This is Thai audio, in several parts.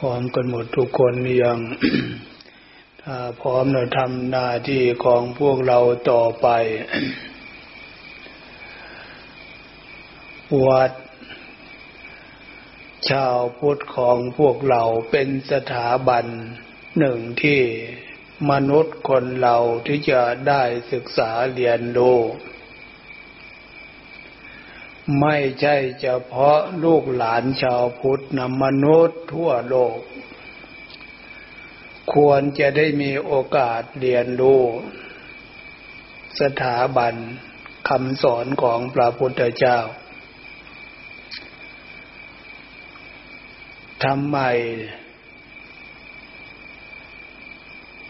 พร้อมกันหมดทุกคนยังถ้าพร้อมเราทำหน้าที่ของพวกเราต่อไป วัด ชาวพุทธของพวกเราเป็นสถาบันหนึ่งที่มนุษย์คนเราที่จะได้ศึกษาเรียนรู้ ไม่ใช่เฉพาะลูกหลานชาวพุทธนะมนุษย์ทั่วโลก ควรจะได้มีโอกาสเรียนรู้ สถาบันคำสอนของพระพุทธเจ้าทำไม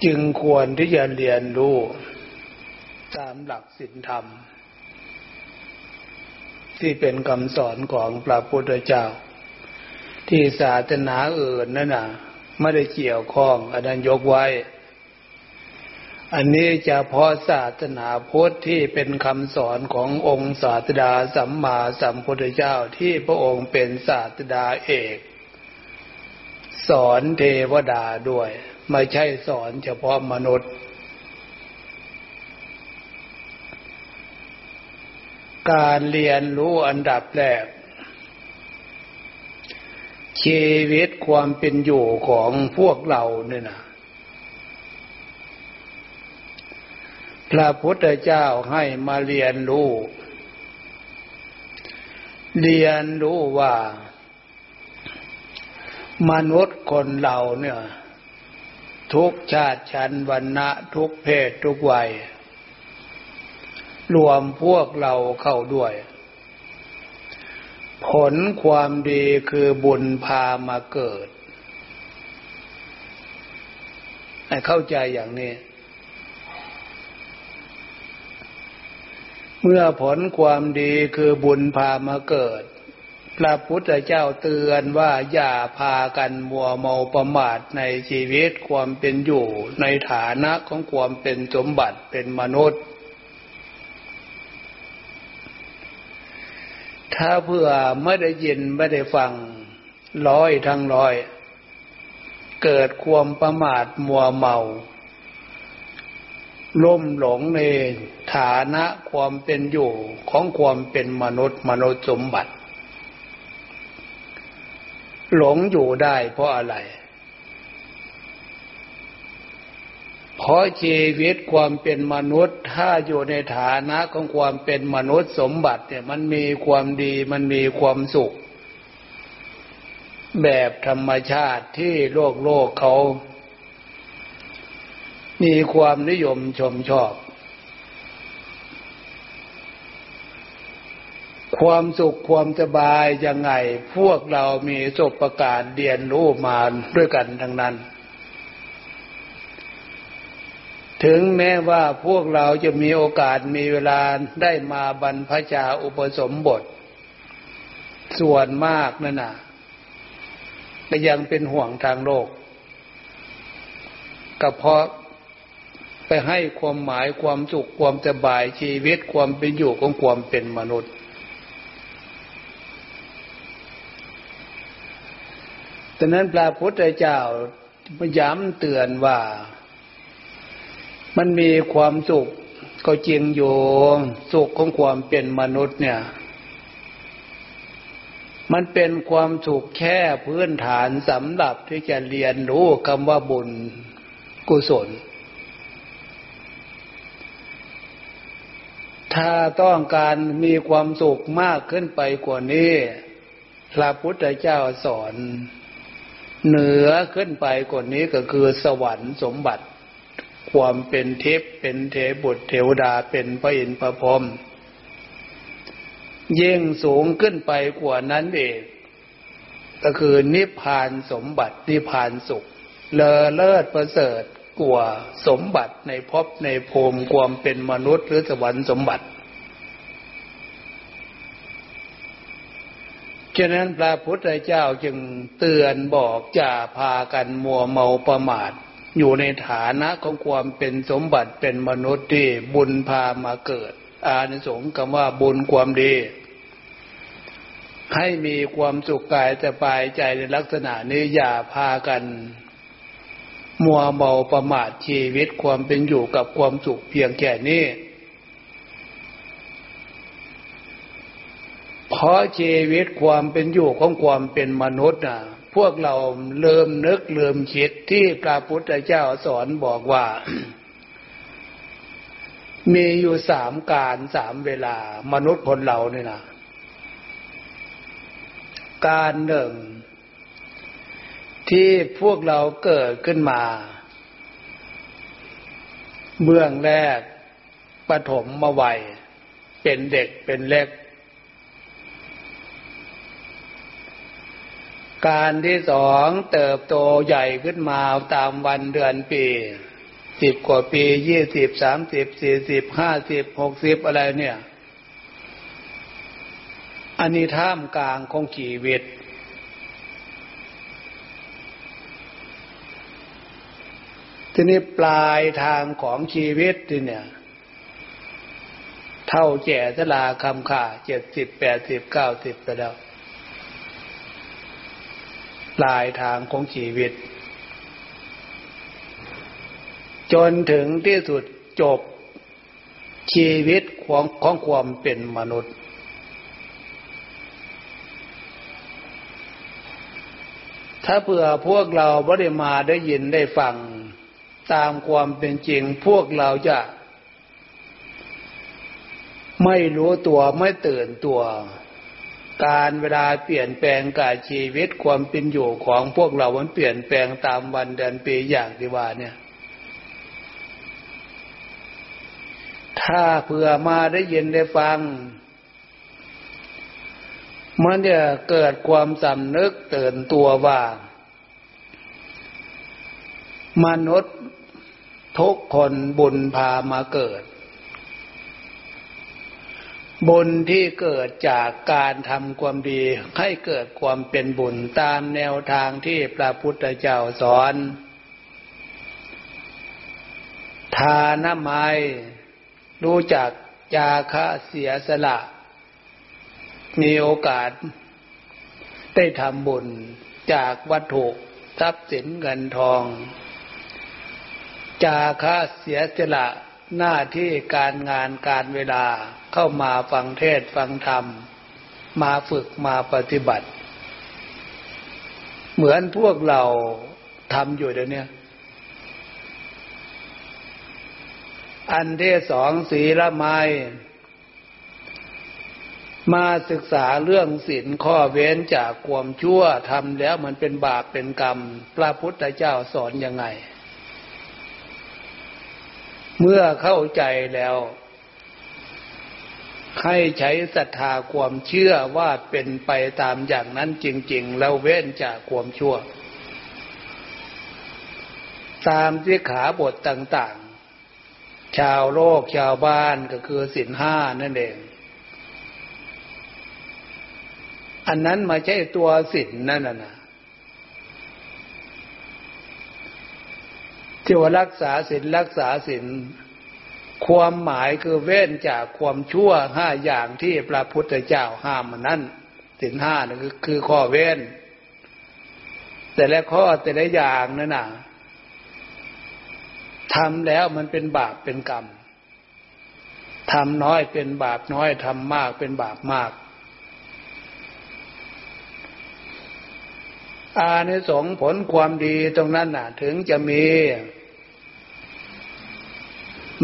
จึงควรที่จะเรียนรู้ ตามหลักศีลธรรม ที่เป็นคำสอนของพระพุทธเจ้า ที่ศาสนาอื่นนั่นน่ะไม่ได้เกี่ยวข้องอันนั้นยกไว้ อันนี้จะพาะศาสนาพุทธที่เป็นคำสอนขององค์ศาสดาสัมมาสัมพุทธเจ้าที่พระองค์เป็นศาสดาเอก สอนเทวดาด้วย ไม่ใช่สอนเฉพาะมนุษย์ การเรียนรู้อันดับแรก ชีวิตความเป็นอยู่ของพวกเราเนี่ยนะพระพุทธเจ้าให้มาเรียนรู้ เรียนรู้ว่า มนุษย์คนเราเนี่ย ทุกชาติชั้นวันณะทุกเพศทุกวัย รวมพวกเราเข้าด้วย ผลความดีคือบุญพามาเกิดให้เข้าใจอย่างนี้ เมื่อผลความดีคือบุญพามาเกิด พระพุทธเจ้าเตือนว่าอย่าพากันมัวเมาประมาทในชีวิตความเป็นอยู่ในฐานะของความเป็นสมบัติเป็นมนุษย์ ถ้าเพื่อไม่ได้ยินไม่ได้ฟังร้อยทั้งร้อย เกิดความประมาทมัวเมา ล่มหลงในฐานะความเป็นอยู่ของความเป็นมนุษย์มนุษย์สมบัติ หลงอยู่ได้เพราะอะไร เพราะชีวิตความเป็นมนุษย์ ถ้าอยู่ในฐานะของความเป็นมนุษย์สมบัติเนี่ยมันมีความดีมันมีความสุข แบบธรรมชาติที่โลกโลกเขา มีความนิยมชมชอบ ความสุขความสบายยังไง พวกเรามีสบประกาศเรียนรู้มาด้วยกันทั้งนั้น ถึงแม้ว่าพวกเราจะมีโอกาสมีเวลาได้มาบรรพชาอุปสมบท ส่วนมากนั่นน่ะก็ยังเป็นห่วงทางโลกก็เพราะไปให้ความหมายความสุขความสบายชีวิตความเป็นอยู่ของความเป็นมนุษย์ ดังนั้นพระพุทธเจ้าย้ำเตือนว่า มันมีความสุขก็จริงอยู่สุขของความเป็นมนุษย์เนี่ย มันเป็นความสุขแค่พื้นฐานสำหรับที่จะเรียนรู้คำว่าบุญกุศล ถ้าต้องการมีความสุขมากขึ้นไปกว่านี้พระพุทธเจ้าสอน เหนือขึ้นไปกว่านี้ก็คือสวรรค์สมบัติ ความเป็นเทพเป็นเทบุตรเทวดาเป็นพระอินทร์พระพรหมยิ่งสูงขึ้นไปกว่านั้นเองก็คือนิพพานสมบัตินิพพานสุข เลอเลิศประเสริฐกว่าสมบัติในภพในภูมิความเป็นมนุษย์หรือสวรรค์สมบัติฉะนั้นพระพุทธเจ้าจึงเตือนบอกจะพากันมัวเมาประมาท อยู่ในฐานะของความเป็นสมบัติเป็นมนุษย์ที่บุญพามาเกิด อานิสงส์คำว่าบุญความดี ให้มีความสุขกายสบายใจในลักษณะนี้อย่าพากัน มัวเมาประมาทชีวิตความเป็นอยู่กับความสุขเพียงแค่นี้เพราะชีวิตความเป็นอยู่ของความเป็นมนุษย์น่ะ พวกเราเริ่มนึกเริ่มคิดที่พระพุทธเจ้าสอนบอกว่า มีอยู่สามการสามเวลา มนุษย์คนเราเนี่ยนะการหนึ่ง ที่พวกเราเกิดขึ้นมา เบื้องแรกปฐมมาวัย เป็นเด็กเป็นเล็ก การที่สองเติบโตใหญ่ขึ้นมาตามวันเดือนปีสิบกว่าปียี่สิบสามสิบสี่สิบห้าสิบหกสิบอะไรเนี่ย อันนี้ท่ามกลางของชีวิต ทีนี้ปลายทางของชีวิตที่เนี่ย เท่าแก่ชลาคำขาเจ็ดสิบแปดสิบเก้าสิบไปแล้ว ปลายทางของชีวิต จนถึงที่สุดจบชีวิตของของความเป็นมนุษย์ ถ้าเผื่อพวกเราไม่ได้มาได้ยินได้ฟัง ตามความเป็นจริงพวกเราจะไม่รู้ตัวไม่ตื่นตัว การเวลาเปลี่ยนแปลงกายชีวิตความเป็นอยู่ของพวกเรามันเปลี่ยนแปลงตามวันเดือนปีอย่างที่ว่าเนี่ย ถ้าเผื่อมาได้ยินได้ฟัง มันจะเกิดความสำนึกตื่นตัวว่า มนุษย์ทุกคนบุญพามาเกิด บุญที่เกิดจากการทำความดีให้เกิดความเป็นบุญตามแนวทางที่พระพุทธเจ้าสอน ทานไมรู้จักจาคะเสียสละ มีโอกาส ได้ทำบุญจากวัตถุทรัพย์สินเงินทอง จาค่าเสียสละหน้าที่การงานการเวลา เข้ามาฟังเทศฟังธรรม มาฝึกมาปฏิบัติ เหมือนพวกเราทำอยู่เดี๋ยวนี้อันที่สองสีละไม้มาศึกษาเรื่องศีลข้อเว้นจากความชั่วทำแล้วมันเป็นบาปเป็นกรรม พระพุทธเจ้าสอนยังไง เมื่อเข้าใจแล้ว ให้ใช้ศรัทธาความเชื่อว่าเป็นไปตามอย่างนั้นจริง ๆ แล้วเว้นจากความชั่ว ตามที่ขาบทต่างๆ ชาวโลกชาวบ้านก็คือสินห้านั่นเอง อันนั้นมาใช่ตัวศีลนั่นน่ะที่ว่ารักษาศีลรักษาศีล ความหมายคือเว้นจากความชั่วห้าอย่างที่พระพุทธเจ้าห้ามมันนั้นศีลห้านี่คือคือข้อเว้น แต่ละข้อแต่ละอย่างนั่นน่ะทำแล้วมันเป็นบาปเป็นกรรมทำน้อยเป็นบาปน้อยทำมากเป็นบาปมาก อานิสงส์ผลความดีตรงนั้นน่ะ ถึงจะมี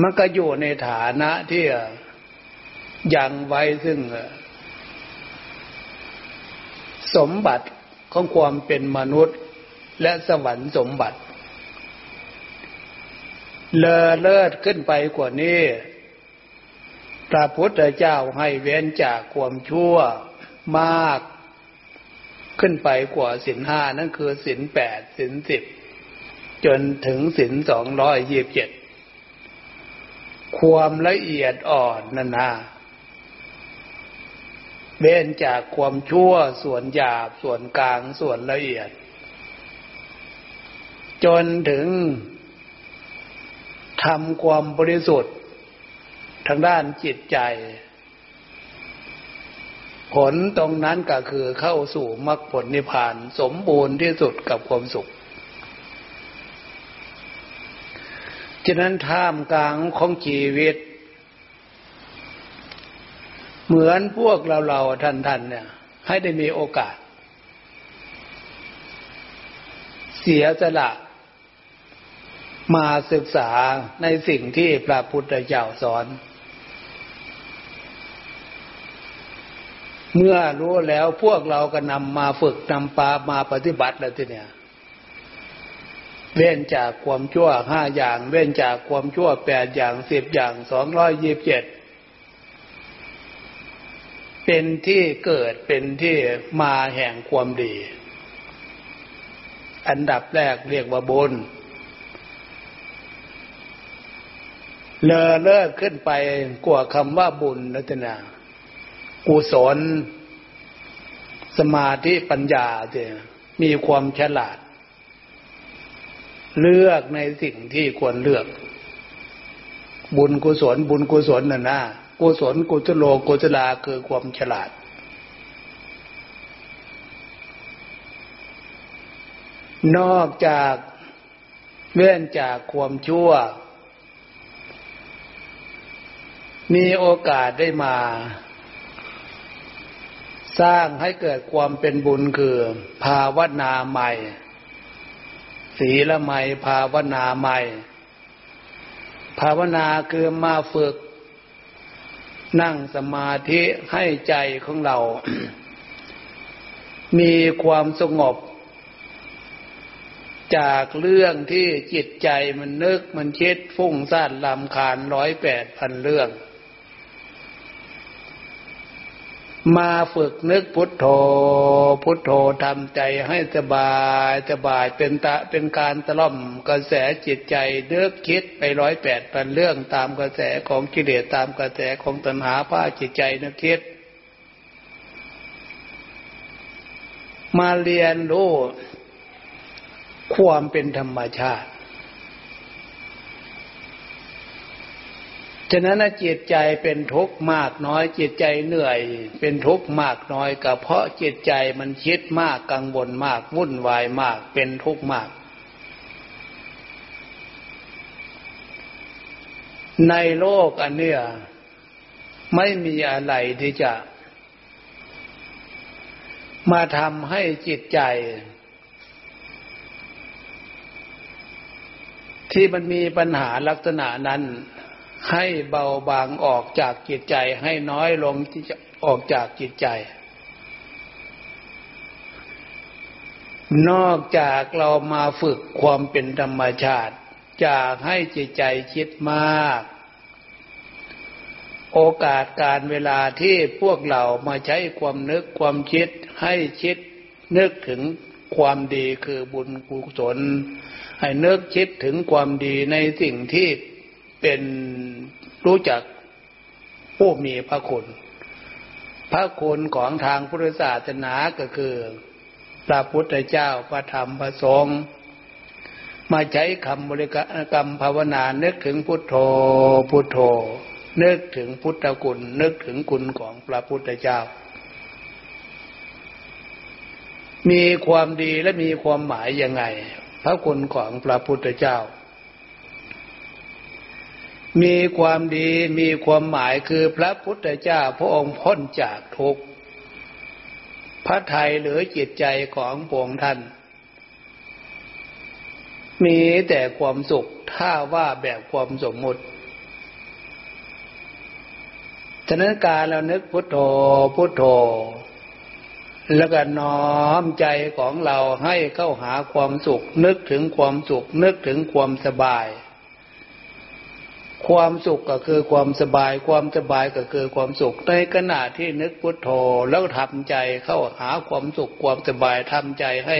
มันก็อยู่ในฐานะที่ยังไว้ซึ่งสมบัติของความเป็นมนุษย์และสวรรค์สมบัติ เลอเลิศขึ้นไปกว่านี้ พระพุทธเจ้าให้เว้นจากความชั่วมาก ขึ้นไปกว่าสินห้านั่นคือสินแปดสินสิบจนถึงสินสองร้อยยี่บเจ็ด ความละเอียดอ่อนนั่นนะเบ้นจากความชั่วส่วนหยาบส่วนกลางส่วนละเอียด จนถึงทำความบริสุทธิ์ ทางด้านจิตใจ ผลตรงนั้นก็คือเข้าสู่มรรคผลนิพพาน สมบูรณ์ที่สุดกับความสุข ฉะนั้นท่ามกลางของชีวิต เหมือนพวกเราเราท่านท่านเนี่ย ให้ได้มีโอกาส เสียสละมาศึกษาในสิ่งที่พระพุทธเจ้าสอน เมื่อรู้แล้วพวกเราก็นำมาฝึกนำปามาปฏิบัติแล้วทีเนี้ย เว้นจากความชั่วห้าอย่าง เว้นจากความชั่วแปดอย่างสิบอย่างสองร้อยยี่บเจ็ดเป็นที่เกิดเป็นที่มาแห่งความดี อันดับแรกเรียกว่าบุญเลอเลิกขึ้นไปกว่าคำว่าบุญนะจ๊ะกุศล สมาธิปัญญาเจมีความฉลาด เลือกในสิ่งที่ควรเลือก บุญกุศล บุญกุศลน่ะนะกุศลกุศโลกุศลาคือความฉลาด นอกจากเลื่นจากความชั่ว มีโอกาสได้มา สร้างให้เกิดความเป็นบุญคือ ภาวนาใหม่ ศีละใหม่ภาวนาใหม่ภาวนาคือมาฝึก นั่งสมาธิให้ใจของเรา มีความสงบ จากเรื่องที่จิตใจมันนึกมันคิดฟุ้งซ่านลำคาญร้อยแปดพันเรื่อง มาฝึกนึกพุทโธ พุทโธทำใจให้สบายสบายเป็นตะเป็นการตล่อมกระแสจิตใจเนึกคิดไปร้อยแปดพันเรื่องตามกระแสของกิเลสตามกระแสของตัณหาผ้าจิตใจนึกคิด มาเรียนรู้ความเป็นธรรมชาติ ฉะนั้นจิตใจเป็นทุกข์มากน้อยจิตใจเหนื่อย เป็นทุกข์มากน้อยก็เพราะจิตใจมันคิดมากกังวลมากวุ่นวายมากเป็นทุกข์มาก ในโลกอันเนี้ยไม่มีอะไรที่จะ มาทำให้จิตใจ ที่มันมีปัญหาลักษณะนั้น ให้เบาบางออกจากจิตใจให้น้อยลงที่จะออกจากจิตใจ นอกจากเรามาฝึกความเป็นธรรมชาติ จากให้จิตใจคิดมาก โอกาสการเวลาที่พวกเรามาใช้ความนึกความคิด ให้คิดนึกถึงความดีคือบุญกุศลให้นึกคิดถึงความดีในสิ่งที่ เป็นรู้จักผู้มีพระคุณ พระคุณของทางพุทธศาสนาก็คือพระพุทธเจ้าพระธรรมพระสงฆ์มาใช้คำบริกรรมภาวนานึกถึงพุทโธพุทโธ นึกถึงพุทธคุณ นึกถึงคุณของพระพุทธเจ้า มีความดีและมีความหมายยังไง พระคุณของพระพุทธเจ้า มีความดีมีความหมายคือพระพุทธเจ้าพระองค์พ้นจากทุกข์พระไทยหรือจิตใจของพวงท่าน มีแต่ความสุขถ้าว่าแบบความสมมุติฉะนั้นการเรานึกพุทโธพุทโธ แล้วก็น้อมใจของเราให้เข้าหาความสุข นึกถึงความสุข นึกถึงความสบาย ความสุขก็คือความสบาย ความสบายก็คือความสุข ในขณะที่นึกพุทโธแล้วทำใจเข้าหาความสุขความสบายทำใจให้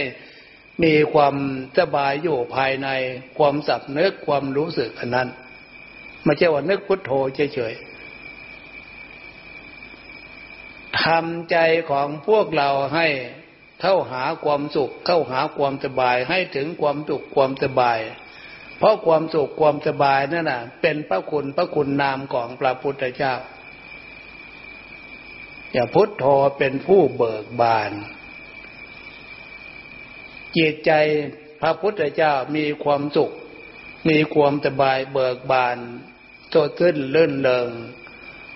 มีความสบายอยู่ภายในความสับเนึกความรู้สึกอันนั้นไม่ใช่ว่านึกพุทโธเฉยๆทำใจของพวกเราให้เข้าหาความสุข เข้าหาความสบายให้ถึงความสุขความสบาย เพราะความสุขความสบายนั่นน่ะ เป็นพระคุณพระคุณนามของพระพุทธเจ้า อย่าพุทโธเป็นผู้เบิกบานจิตใจพระพุทธเจ้ามีความสุข มีความสบายเบิกบานโตขึ้นเลื่นเลิง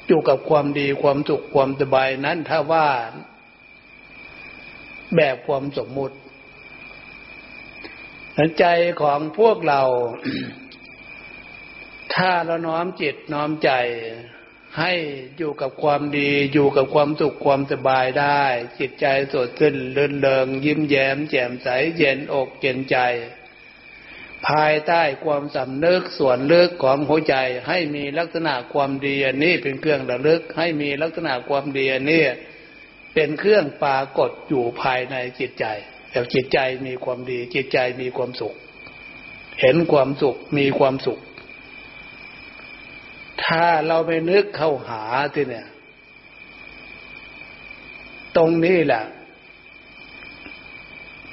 อยู่กับความดีความสุขความสบายนั้นถ้าว่าแบบความสมมุติ ใจของพวกเรา ถ้าเราน้อมจิตน้อมใจ ให้อยู่กับความดีอยู่กับความสุขความสบายได้ จิตใจสดชื่นเลื่นเลิง ยิ้มแย้ม แจ่มใสเย็นอกเย็นใจ ภายใต้ความสำนึกส่วนลึกของหัวใจ ให้มีลักษณะความดีอันนี้เป็นเครื่องระลึก ให้มีลักษณะความดีอันนี้เป็นเครื่องปรากฏอยู่ภายในจิตใจ แต่จิตใจมีความดี จิตใจมีความสุข เห็นความสุขมีความสุข ถ้าเราไปนึกเข้าหาที่เนี่ย ตรงนี้แหละ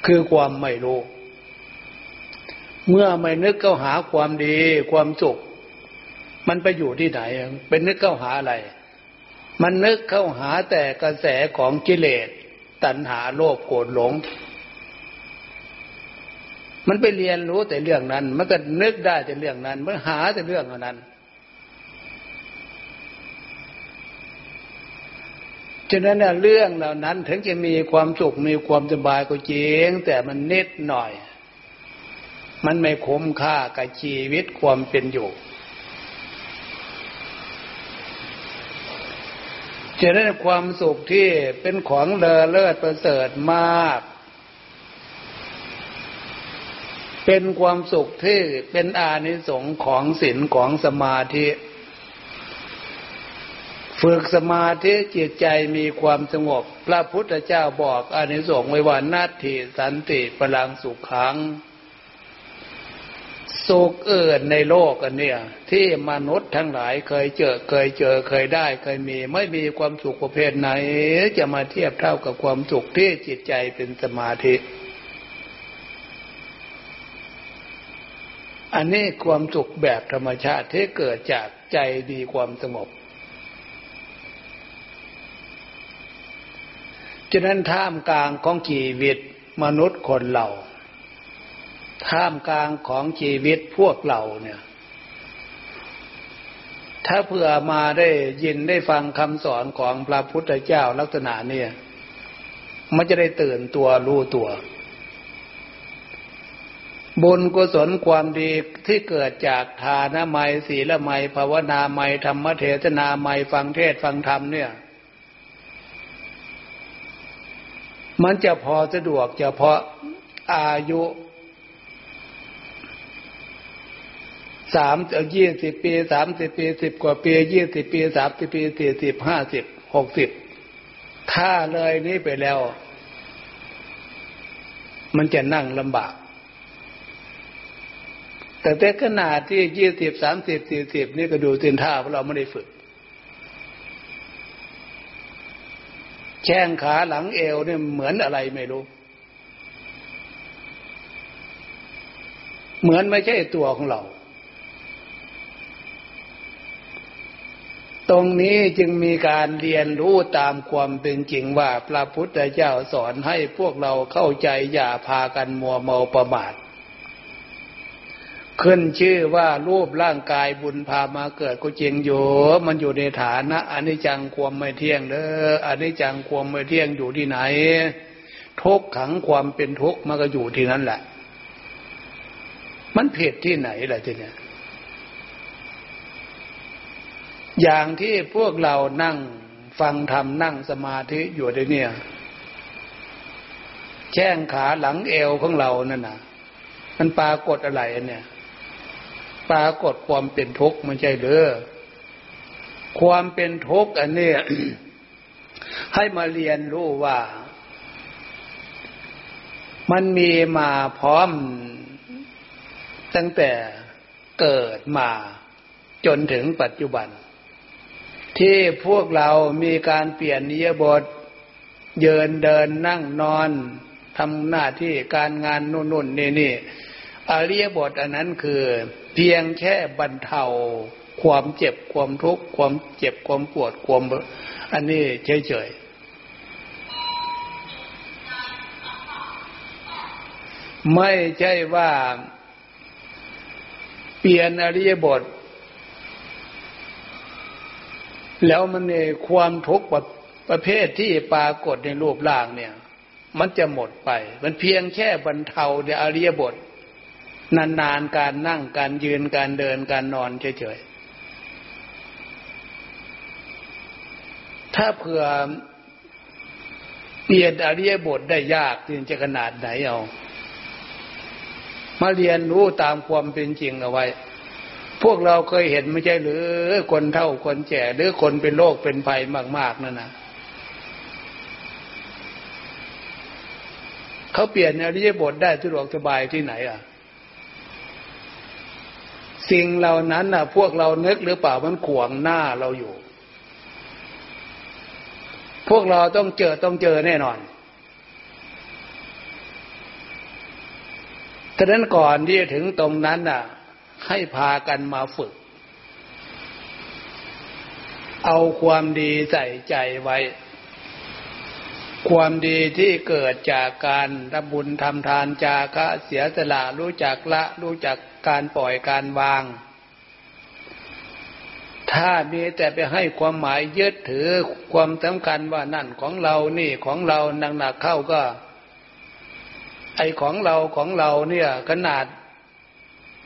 คือความไม่รู้ เมื่อไม่นึกเข้าหาความดี ความสุข มันไปอยู่ที่ไหน เป็นนึกเข้าหาอะไร มันนึกเข้าหาแต่กระแสของกิเลส ตัณหาโลภโกรธหลง มันไปเรียนรู้แต่เรื่องนั้น มันก็นึกได้แต่เรื่องนั้น มันหาแต่เรื่องนั้น ฉะนั้นเรื่องเหล่านั้น ถึงจะมีความสุขมีความสบายก็จริงแต่มันนิดหน่อย มันไม่คุ้มค่ากับชีวิตความเป็นอยู่ฉะนั้นความสุขที่เป็นของเลอเลิศประเสริฐมาก เป็นความสุขที่เป็นอานิสงส์ของศีลของสมาธิ ฝึกสมาธิจิตใจมีความสงบ พระพุทธเจ้าบอกอานิสงส์ไว้ว่านาทีสันติพลังสุขขังสุขเอื่นในโลกอันเนี้ยที่มนุษย์ทั้งหลายเคยเจอเคยเจอเคยได้ เคยมี ไม่มีความสุขประเภทไหน จะมาเทียบเท่ากับความสุขที่จิตใจเป็นสมาธิ อันนี้ความสุขแบบธรรมชาติที่เกิดจากใจดีความสงบฉะนั้นท่ามกลางของชีวิตมนุษย์คนเรา ท่ามกลางของชีวิตพวกเราเนี่ย ถ้าเผื่อมาได้ยินได้ฟังคำสอนของพระพุทธเจ้าลักษณะเนี่ย มันจะได้ตื่นตัวรู้ตัว บุญกุศลความดีที่เกิดจากทานไมศีลไมภาวนาไมธรรมเทศนาไมฟังเทศฟังธรรมเนี่ย มันจะพอสะดวกเฉพาะอายุสามยี่สิบปีสามสิบปีสิบกว่าปียี่สิบปีสามสิบปีสี่สิบห้าสิบหกสิบถ้าเลยนี้ไปแล้ว มันจะนั่งลำบาก แต่แต่ขนาดที่ยี่สิบสามสิบสี่สิบนี่ก็ดูตินท่าเพราะเราไม่ได้ฝึก แข้งขาหลังเอวเนี่ยเหมือนอะไรไม่รู้ เหมือนไม่ใช่ตัวของเรา ตรงนี้จึงมีการเรียนรู้ตามความเป็นจริงว่าพระพุทธเจ้าสอนให้พวกเราเข้าใจอย่าพากันมัวเมาประมาท ขึ้นชื่อว่ารูปร่างกายบุญพามาเกิดก็จริงอยู่ มันอยู่ในฐานะอนิจจังความไม่เที่ยงเด้ออนิจจังความไม่เที่ยงอยู่ที่ไหน ทุกขังความเป็นทุกข์มันก็อยู่ที่นั้นแหละ มันผิดที่ไหนล่ะทีเนี้ยอย่างที่พวกเรานั่งฟังธรรมนั่งสมาธิอยู่ในเนี่ยแข้งขาหลังเอวของเรานั่นน่ะ มันปรากฏอะไรเนี่ย ปรากฏความเป็นทุกข์ไมันใช่หรือความเป็นทุกข์อันนี้ให้มาเรียนรู้ว่า มันมีมาพร้อม ตั้งแต่เกิดมาจนถึงปัจจุบัน ที่พวกเรามีการเปลี่ยนนิยบทเยินเดินนั่งนอนทำหน้าที่การงานนู่นนนี่นี่ อริยบทอันนั้นคือ เพียงแค่บรรเทาความเจ็บความทุกข์ความเจ็บความปวดความ อันนี้เฉยๆไม่ใช่ว่า เปลี่ยนอริยบท แล้วมันในความทุกข์ประเภทที่ปรากฏในรูปร่างเนี่ย มันจะหมดไป มันเพียงแค่บรรเทาในอริยบท นานๆการนั่งการยืนการเดินการนอนเฉยๆ ถ้าเผื่อเปลี่ยนอริยบทได้ยากจึงจะขนาดไหนเอามาเรียนรู้ตามความเป็นจริงเอาไว้ พวกเราเคยเห็นไม่ใช่หรือคนเท่าคนแก่หรือคนเป็นโรคเป็นภัยมาก ๆนั่นนะเขาเปลี่ยนอริยบทได้สะดวกสบายที่ไหนอะ สิ่งเหล่านั้นน่ะ พวกเรานึกหรือเปล่ามันขวางหน้าเราอยู่ พวกเราต้องเจอต้องเจอแน่นอนฉะนั้นก่อนที่จะถึงตรงนั้นน่ะ ให้พากันมาฝึก เอาความดีใส่ใจไว้ ความดีที่เกิดจากการทำบุญทำทานจาคะเสียสละรู้จักละ รู้จัก การปล่อยการวาง ถ้ามีแต่ไปให้ความหมายยึดถือความสำคัญว่านั่นของเรานี่ของเราหนักๆเข้าก็ ไอของเราของเราเนี่ยขนาด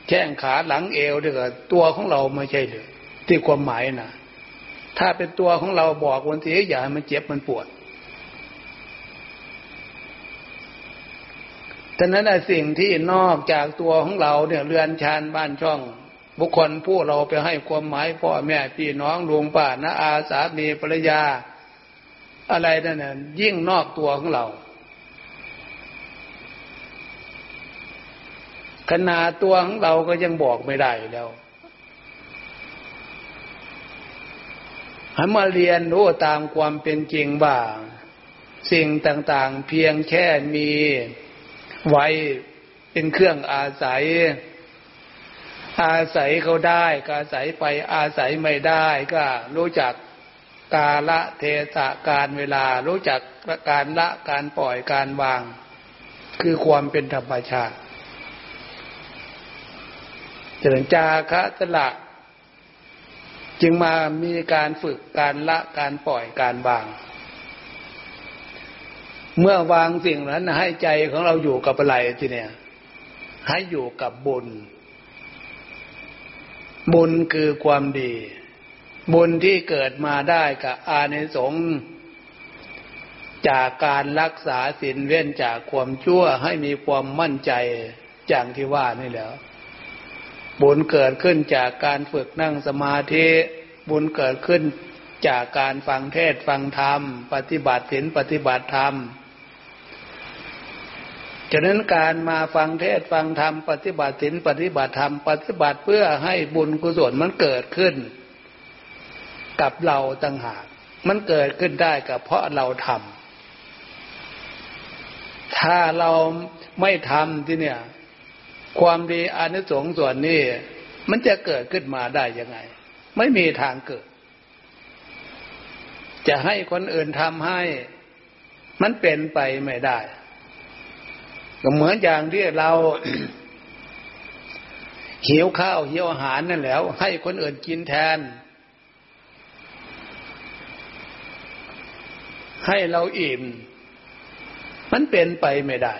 แข้งขาหลังเอวเดียวตัวของเราไม่ใช่เลยที่ความหมายนะถ้าเป็นตัวของเราบอกวันทีอย่าให้มันเจ็บมันปวด ฉะนั้นสิ่งที่นอกจากตัวของเราเนี่ยเรือนชานบ้านช่อง บุคคลผู้เราไปให้ความหมายพ่อแม่พี่น้องลุงป้านะอาสามีภรรยา อะไรนั่นน่ะยิ่งนอกตัวของเราขนาดตัวของเราก็ยังบอกไม่ได้แล้วให้มาเรียนรู้ตามความเป็นจริงบ้าสิ่งต่างๆ เพียงแค่มี ไว้เป็นเครื่องอาศัย อาศัยเขาได้ก็อาศัยไปอาศัยไม่ได้ก็รู้จักกาละเทศะการเวลารู้จักการละการปล่อยการวาง คือความเป็นธรรมชาติจริญจาคะตละจึงมามีการฝึกการละการปล่อยการวาง เมื่อวางสิ่งนั้นให้ใจของเราอยู่กับอะไรทีเนี่ยให้อยู่กับบุญ บุญคือความดี บุญที่เกิดมาได้กับอานิสงส์จากการรักษาศีลเว้นจากความชั่วให้มีความมั่นใจอย่างที่ว่านี่แล้ว บุญเกิดขึ้นจากการฝึกนั่งสมาธิ บุญเกิดขึ้นจากการฟังเทศฟังธรรม ปฏิบัติศีลปฏิบัติธรรม ฉะนั้นการมาฟังเทศฟังธรรมปฏิบัติศีลปฏิบัติธรรมปฏิบัติเพื่อให้บุญกุศลมันเกิดขึ้น กับเราต่างหาก มันเกิดขึ้นได้กับเพราะเราทำถ้าเราไม่ทำที่เนี่ย ความดีอนิสงส์ส่วนนี้ มันจะเกิดขึ้นมาได้ยังไง ไม่มีทางเกิด จะให้คนอื่นทำให้ มันเป็นไปไม่ได้ ก็เหมือนอย่างที่เราหิวข้าวหิวอาหารนั่นแล้ว ให้คนอื่นกินแทน ให้เราอิ่ม มันเป็นไปไม่ได้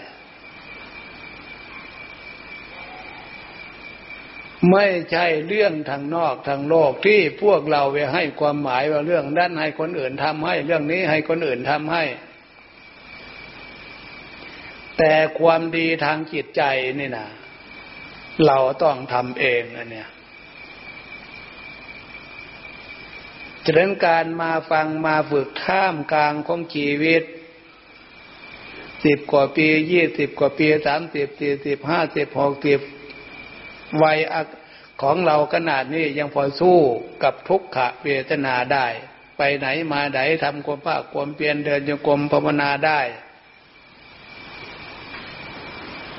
ไม่ใช่เรื่องทางนอกทางโลกที่พวกเราไปให้ความหมายว่าเรื่องนั้นให้คนอื่นทำให้ เรื่องนี้ให้คนอื่นทำให้ แต่ความดีทางจิตใจนี่นะเราต้องทำเองอันเนี้ยจะเรื่องการมาฟังมาฝึกข้ามกลางของชีวิตสิบกว่าปียี่สิบกว่าปีสามสิบสี่สิบห้าสิบหกสิบวัยของเราขนาดนี้ยังพอสู้กับทุกขะเวทนาได้ ไปไหนมาไหนทำความภาคความเปลี่ยนเดินโยกรมภาวนาได้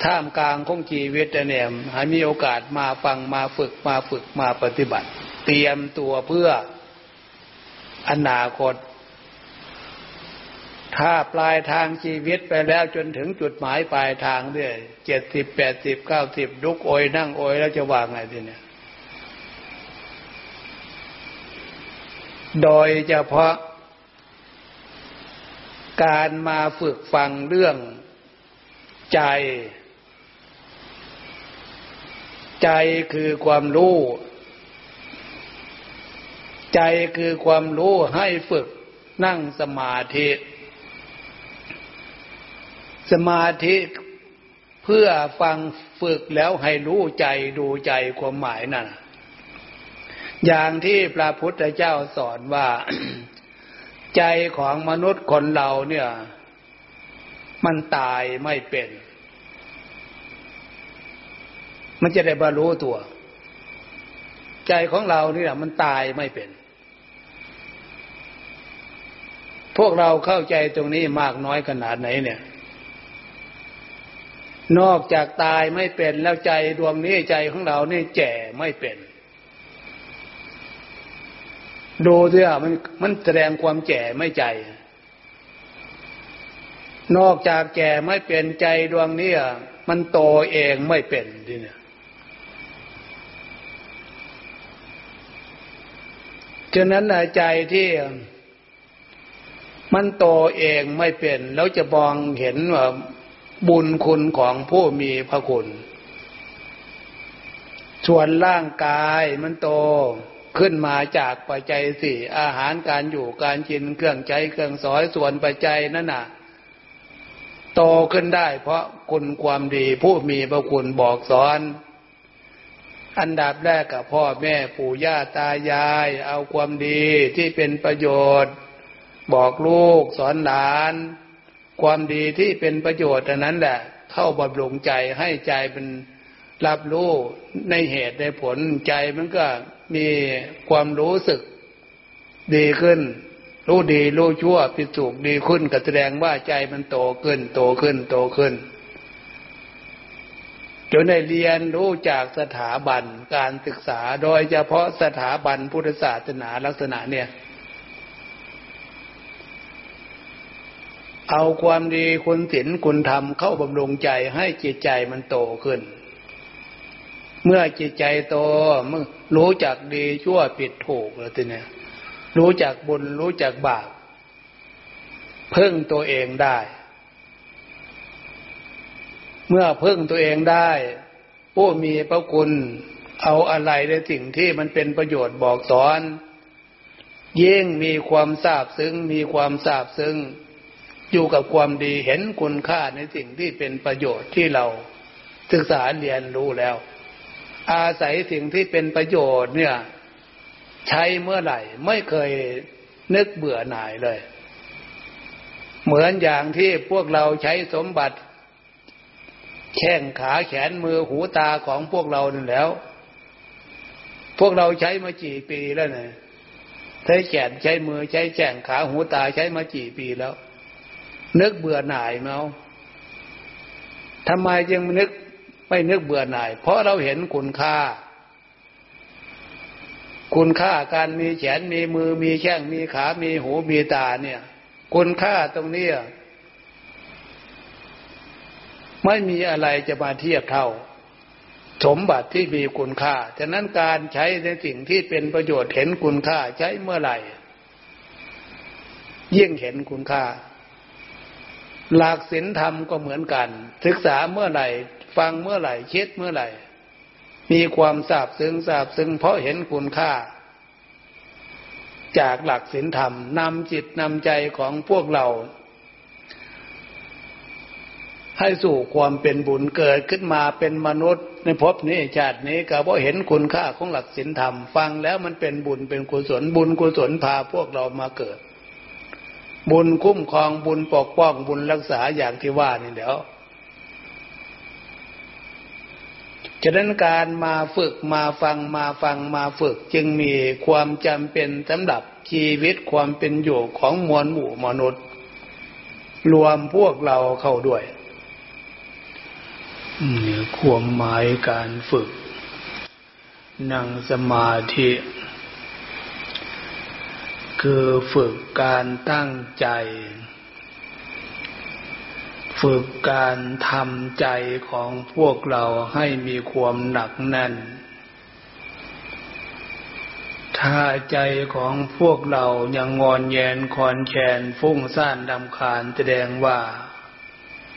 ท่ามกลางของชีวิตเนี่ยให้มีโอกาสมาฟังมาฝึกมาฝึกมาปฏิบัติ เตรียมตัวเพื่ออนาคต ถ้าปลายทางชีวิตไปแล้วจนถึงจุดหมายปลายทางเนี่ยเจ็ดสิบแปดสิบเก้าสิบลุกโอยนั่งโอยแล้วจะวางไงทีเนี่ยโดยเฉพาะการมาฝึกฟังเรื่องใจ ใจคือความรู้ ใจคือความรู้ให้ฝึกนั่งสมาธิ สมาธิเพื่อฟังฝึกแล้วให้รู้ใจดูใจความหมายนั่นอย่างที่พระพุทธเจ้าสอนว่า ใจของมนุษย์คนเราเนี่ย มันตายไม่เป็น มันจะได้บรรลุตัว ใจของเราเนี่ยมันตายไม่เป็น พวกเราเข้าใจตรงนี้มากน้อยขนาดไหนเนี่ย นอกจากตายไม่เป็นแล้วใจดวงนี้ใจของเรานี่แก่ไม่เป็นดูเถอะมันมันแสดงความแก่ไม่ใจ นอกจากแก่ไม่เป็นใจดวงนี้มันโตเองไม่เป็นทีเนี่ย ฉะนั้นใจที่มันโตเองไม่เป็น แล้วจะมองเห็นว่าบุญคุณของผู้มีพระคุณ ส่วนร่างกายมันโตขึ้นมาจากปัจจัยสี่อาหารการอยู่การกินเครื่องใจเครื่องสอยส่วนปัจจัยนั่นน่ะ โตขึ้นได้เพราะคุณความดีผู้มีพระคุณบอกสอน อันดับแรกกับพ่อแม่ปู่ย่าตายาย เอาความดีที่เป็นประโยชน์ บอกลูกสอนหลาน ความดีที่เป็นประโยชน์อันนั้นแหละ เข้าบำรุงใจให้ใจเป็นรับรู้ในเหตุในผลใจมันก็มีความรู้สึกดีขึ้น รู้ดีรู้ชั่วผิดถูกดีขึ้นก็แสดงว่าใจมันโตขึ้น โตขึ้นโตขึ้น จนได้เรียนรู้จากสถาบันการศึกษาโดยเฉพาะสถาบันพุทธศาสนาลักษณะเนี่ย เอาความดีคุณศีลคุณธรรมเข้าบำรุงใจให้จิตใจมันโตขึ้น เมื่อจิตใจโตมึงรู้จักดีชั่วผิดถูกแล้วทีเนี้ยรู้จักบุญรู้จักบาปพึ่งตัวเองได้ เมื่อพึ่งตัวเองได้ ผู้มีพระคุณเอาอะไรในสิ่งที่มันเป็นประโยชน์บอกสอน ยิ่งมีความทราบซึ้งมีความทราบซึ้งอยู่กับความดีเห็นคุณค่าในสิ่งที่เป็นประโยชน์ที่เราศึกษาเรียนรู้แล้ว อาศัยสิ่งที่เป็นประโยชน์เนี่ย ใช้เมื่อไหร่ ไม่เคยนึกเบื่อหน่ายเลย เหมือนอย่างที่พวกเราใช้สมบัติ แข้งขาแขนมือหูตาของพวกเรานั่นแล้ว พวกเราใช้มากี่ปีแล้วเนี่ยใช้แขนใช้มือใช้แข้งขาหูตาใช้มากี่ปีแล้ว นึกเบื่อหน่ายเมาทำไมยังนึกไม่นึกเบื่อหน่าย เพราะเราเห็นคุณค่า คุณค่าการมีแขนมีมือมีแข้งมีขา มีหูมีตาเนี่ย คุณค่าตรงนี้ ไม่มีอะไรจะมาเทียบเท่า สมบัติที่มีคุณค่าฉะนั้นการใช้ในสิ่งที่เป็นประโยชน์เห็นคุณค่าใช้เมื่อไหร่ ยิ่งเห็นคุณค่า หลักศีลธรรมก็เหมือนกัน ศึกษาเมื่อไหร่ ฟังเมื่อไหร่คิดเมื่อไหร่ มีความทราบซึ้งทราบซึ้งเพราะเห็นคุณค่า จากหลักศีลธรรมนำจิตนำใจของพวกเรา ให้สู่ความเป็นบุญเกิดขึ้นมาเป็นมนุษย์ ในภพนี้ชาตินี้ก็เพราะเห็นคุณค่าของหลักศีลธรรม ฟังแล้วมันเป็นบุญเป็นกุศลบุญกุศลพาพวกเรามาเกิด บุญคุ้มครองบุญปกป้องบุญรักษาอย่างที่ว่านี่เดี๋ยวฉะนั้นการมาฝึกมาฟังมาฟังมาฝึก จึงมีความจำเป็นสำหรับชีวิตความเป็นอยู่ของมวลหมู่มนุษย์ รวมพวกเราเข้าด้วย ความหมายการฝึก นั่งสมาธิ คือฝึกการตั้งใจ ฝึกการทำใจของพวกเราให้มีความหนักแน่น ถ้าใจของพวกเรายังงอนแยนคอนแคนฟุ้งซ่านดำคาญแสดงว่า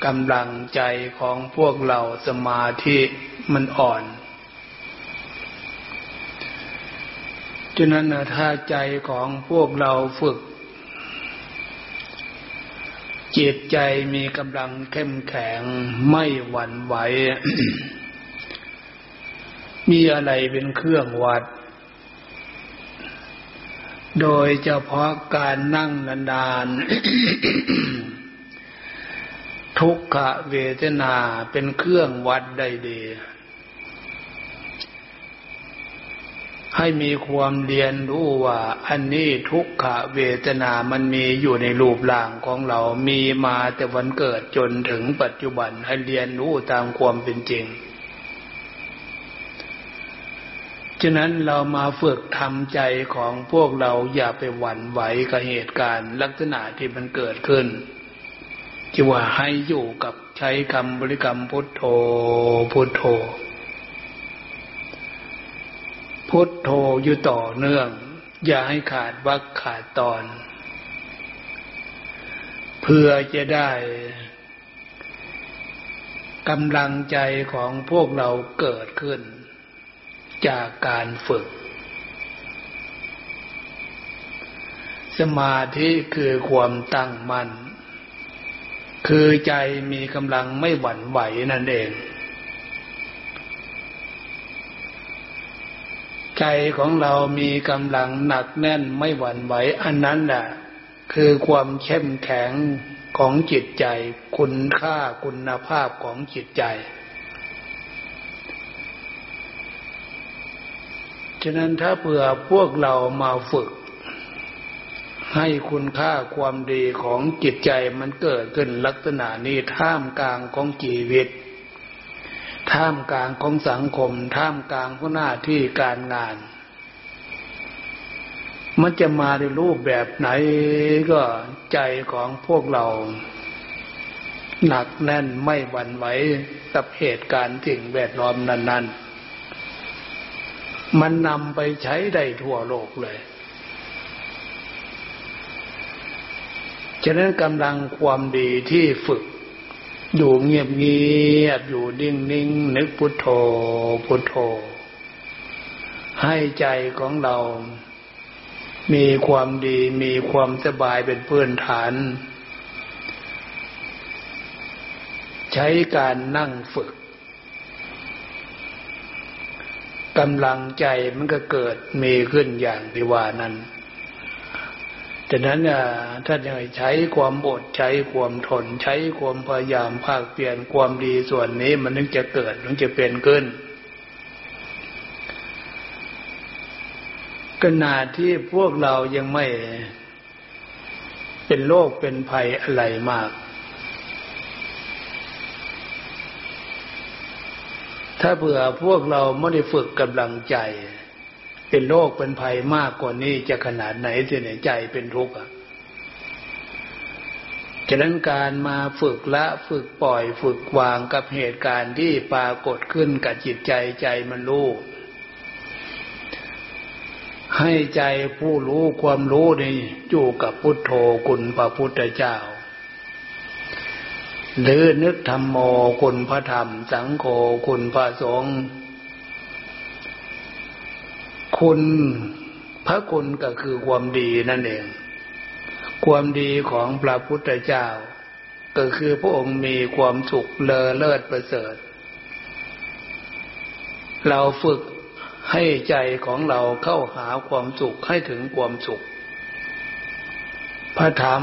กำลังใจของพวกเราสมาธิมันอ่อนฉะนั้นถ้าใจของพวกเราฝึก จิตใจมีกำลังเข้มแข็งไม่หวั่นไหว มีอะไรเป็นเครื่องวัด โดยเฉพาะการนั่งนานๆ ทุกขเวทนาเป็นเครื่องวัดได้ดีให้มีความเรียนรู้ว่า อันนี้ทุกขเวทนามันมีอยู่ในรูปร่างของเรา มีมาแต่วันเกิดจนถึงปัจจุบันให้เรียนรู้ตามความเป็นจริง ฉะนั้นเรามาฝึกทำใจของพวกเราอย่าไปหวั่นไหวกับเหตุการณ์ ลักษณะที่มันเกิดขึ้น จีว่าให้อยู่กับใช้คำบริกรรมพุทโธ พุทโธ พุทโธอยู่ต่อเนื่อง อย่าให้ขาดวักขาดตอน เพื่อจะได้กำลังใจของพวกเราเกิดขึ้น จากการฝึก สมาธิคือความตั้งมัน่น คือใจมีกำลังไม่หวั่นไหวนั่นเอง ใจของเรามีกำลังหนักแน่นไม่หวั่นไหว อันนั้นแหละคือความเข้มแข็งของจิตใจ คุณค่าคุณภาพของจิตใจ ฉะนั้นถ้าเผื่อพวกเรามาฝึก ให้คุณค่าความดีของจิตใจมันเกิดขึ้นลักษณะนี้ท่ามกลางของชีวิต ท่ามกลางของสังคม ท่ามกลางของหน้าที่การงาน มันจะมาในรูปแบบไหนก็ใจของพวกเรา หนักแน่นไม่หวั่นไหวกับเหตุการณ์สิ่งแวดล้อมนั้น ๆ มันนำไปใช้ได้ทั่วโลกเลย ฉะนั้นกำลังความดีที่ฝึกอยู่เงียบเงียบอยู่นิ่งนิ่งนึกพุทโธพุทโธ ให้ใจของเรา มีความดีมีความสบายเป็นพื้นฐาน ใช้การนั่งฝึกกำลังใจมันก็เกิดมีขึ้นอย่างที่ว่านั้น ฉะนั้นท่านยังใช้ความอดใช้ความทน ใช้ความพยายามภาคเปลี่ยนความดีส่วนนี้มันถึงจะเกิดถึงจะเป็นขึ้นขณะที่พวกเรายังไม่เป็นโรคเป็นภัยอะไรมาก ถ้าเผื่อพวกเราไม่ได้ฝึกกำลังใจ เป็นโรคเป็นภัยมากกว่านี้จะขนาดไหนที่ไหนใจเป็นทุกข์อะฉะนั้นการมาฝึกละฝึกปล่อยฝึกวางกับเหตุการณ์ที่ปรากฏขึ้นกับจิตใจใจมันรู้ให้ใจผู้รู้ความรู้นี่อยู่กับพุทโธคุณพระพุทธเจ้า หรือนึกธรรมโมคุณพระธรรม สังโฆคุณพระสงฆ์ คุณ พระคุณก็คือความดีนั่นเอง ความดีของพระพุทธเจ้า ก็คือพระองค์มีความสุขเลอเลิศประเสริฐ เราฝึกให้ใจของเราเข้าหาความสุขให้ถึงความสุข พระธรรม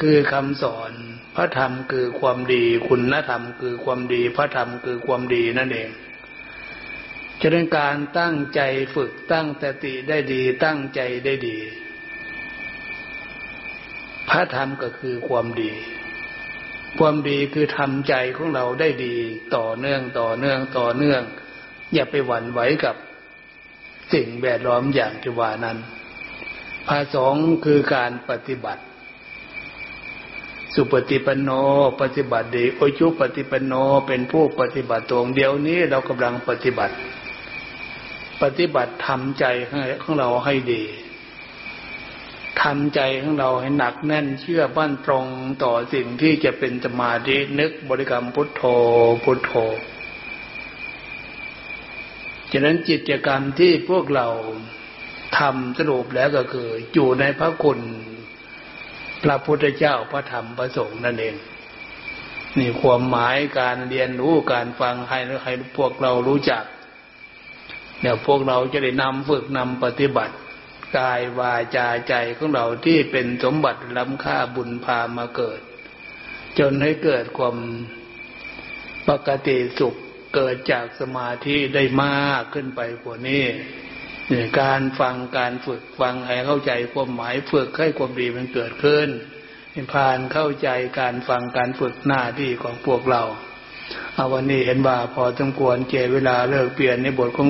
คือคำสอน พระธรรมคือความดี คุณธรรมคือความดี พระธรรมคือความดีนั่นเอง จะเป็นการตั้งใจฝึกตั้งสติได้ดี ตั้งใจได้ดี พระธรรมก็คือความดี ความดีคือทำใจของเราได้ดี ต่อเนื่องต่อเนื่องต่อเนื่อง อย่าไปหวั่นไหวกับสิ่งแวดล้อมอย่างที่ว่านั้นพระสงคือการปฏิบัติ สุปฏิปันโนปฏิบัติดีโอชุปฏิปันโนเป็นผู้ปฏิบัติตรงเดียวนี้เรากำลังปฏิบัติ ปฏิบัติทำใจของเราให้ดีทำใจของเราให้หนักแน่นเชื่อบั้นตรงต่อสิ่งที่จะเป็นสมาธินึกบริกรรมพุทโธพุทโธฉะนั้นจิตกรรมที่พวกเราทำสรุปแล้วก็คือ อยู่ในพระคุณพระพุทธเจ้าพระธรรมพระสงฆ์นั่นเองนี่ความหมายการเรียนรู้การฟังให้ให้พวกเรารู้จัก เดี๋ยวพวกเราจะได้นำฝึกนำปฏิบัติ กายวาจาใจของเราที่เป็นสมบัติล้ำค่าบุญพามาเกิด จนให้เกิดความปกติสุขเกิดจากสมาธิได้มากขึ้นไปกว่านี้การฟังการฝึกฟังให้เข้าใจความหมายฝึกให้ความดีมันเกิดขึ้นผ่านเข้าใจการฟังการฝึกหน้าที่ของพวกเราเอาวันนี้เห็นว่าพอสมควรเจเวลาเลิกเปลี่ยนในบทของ